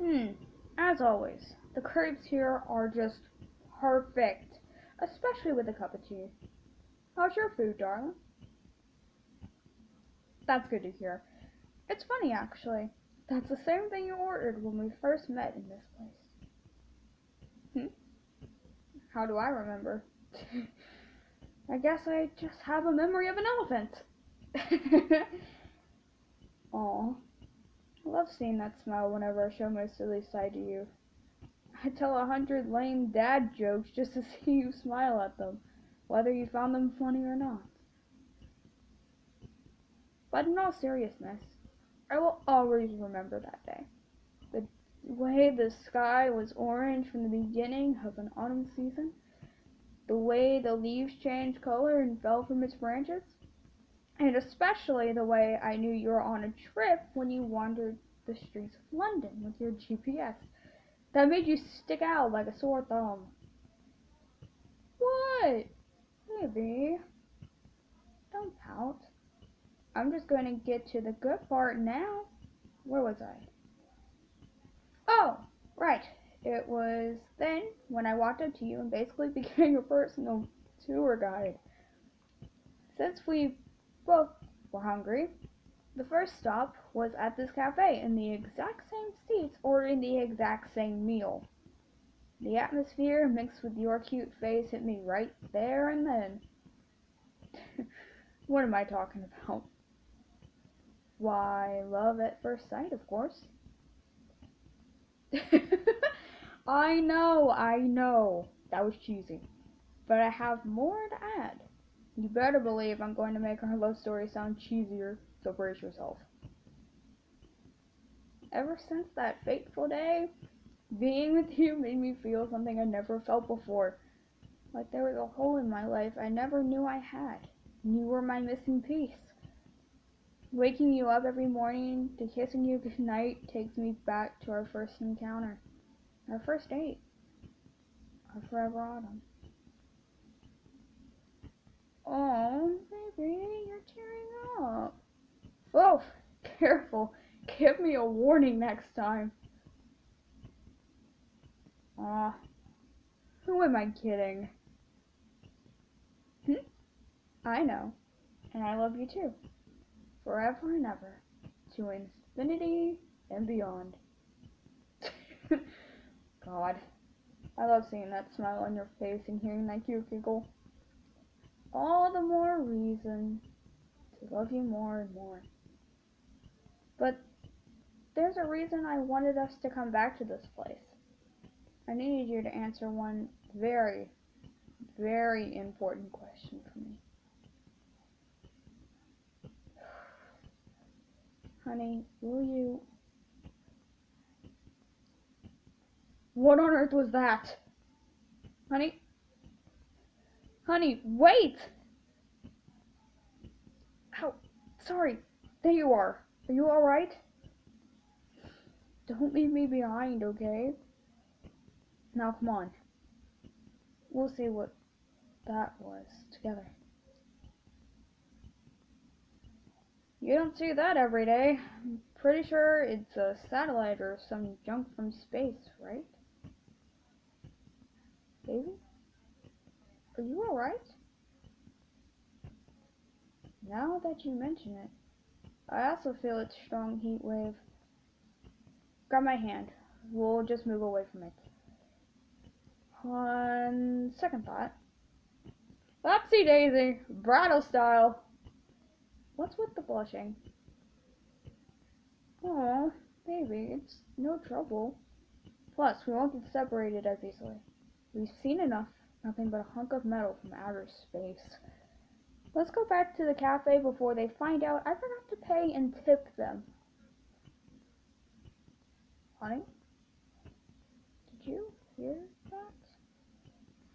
Hmm, as always, the crepes here are just perfect, especially with a cup of tea. How's your food, darling? That's good to hear. It's funny, actually. That's the same thing you ordered when we first met in this place. Hmm? How do I remember? I guess I just have a memory of an elephant. Aw. I love seeing that smile whenever I show my silly side to you. I tell a hundred lame dad jokes just to see you smile at them, whether you found them funny or not. But in all seriousness, I will always remember that day. The way the sky was orange from the beginning of an autumn season, the way the leaves changed color and fell from its branches, and especially the way I knew you were on a trip when you wandered the streets of London with your GPS. That made you stick out like a sore thumb. What? Maybe. Don't pout. I'm just going to get to the good part now. Where was I? Oh, right. It was then when I walked up to you and basically became your personal tour guide. Since we both were hungry, the first stop was at this cafe in the exact same seats ordering the exact same meal. The atmosphere mixed with your cute face hit me right there and then. what am I talking about? Why, love at first sight, of course. I know, I know. That was cheesy. But I have more to add. You better believe I'm going to make our love story sound cheesier, so brace yourself. Ever since that fateful day, being with you made me feel something I never felt before. Like there was a hole in my life I never knew I had. And you were my missing piece. Waking you up every morning to kissing you goodnight takes me back to our first encounter. Our first date. Our forever autumn. Oh, baby, you're tearing up. Oh, careful. Give me a warning next time. Aw, who am I kidding? Hmm? I know, and I love you too forever and ever, to infinity and beyond. God, I love seeing that smile on your face and hearing that cute giggle. All the more reason to love you more and more. But there's a reason I wanted us to come back to this place. I needed you to answer one very, very important question for me. Honey, will you... What on earth was that? Honey? Honey, wait! Ow, sorry. There you are. Are you alright? Don't leave me behind, okay? Now come on. We'll see what that was together. You don't see that every day. I'm pretty sure it's a satellite or some junk from space, right? Baby? Are you alright? Now that you mention it, I also feel its strong heat wave. Grab my hand. We'll just move away from it. On second thought, Lapsy Daisy, bridal style. What's with the blushing? Oh, baby, it's no trouble. Plus, we won't get separated as easily. We've seen enough, nothing but a hunk of metal from outer space. Let's go back to the cafe before they find out I forgot to pay and tip them. Honey? Did you hear that?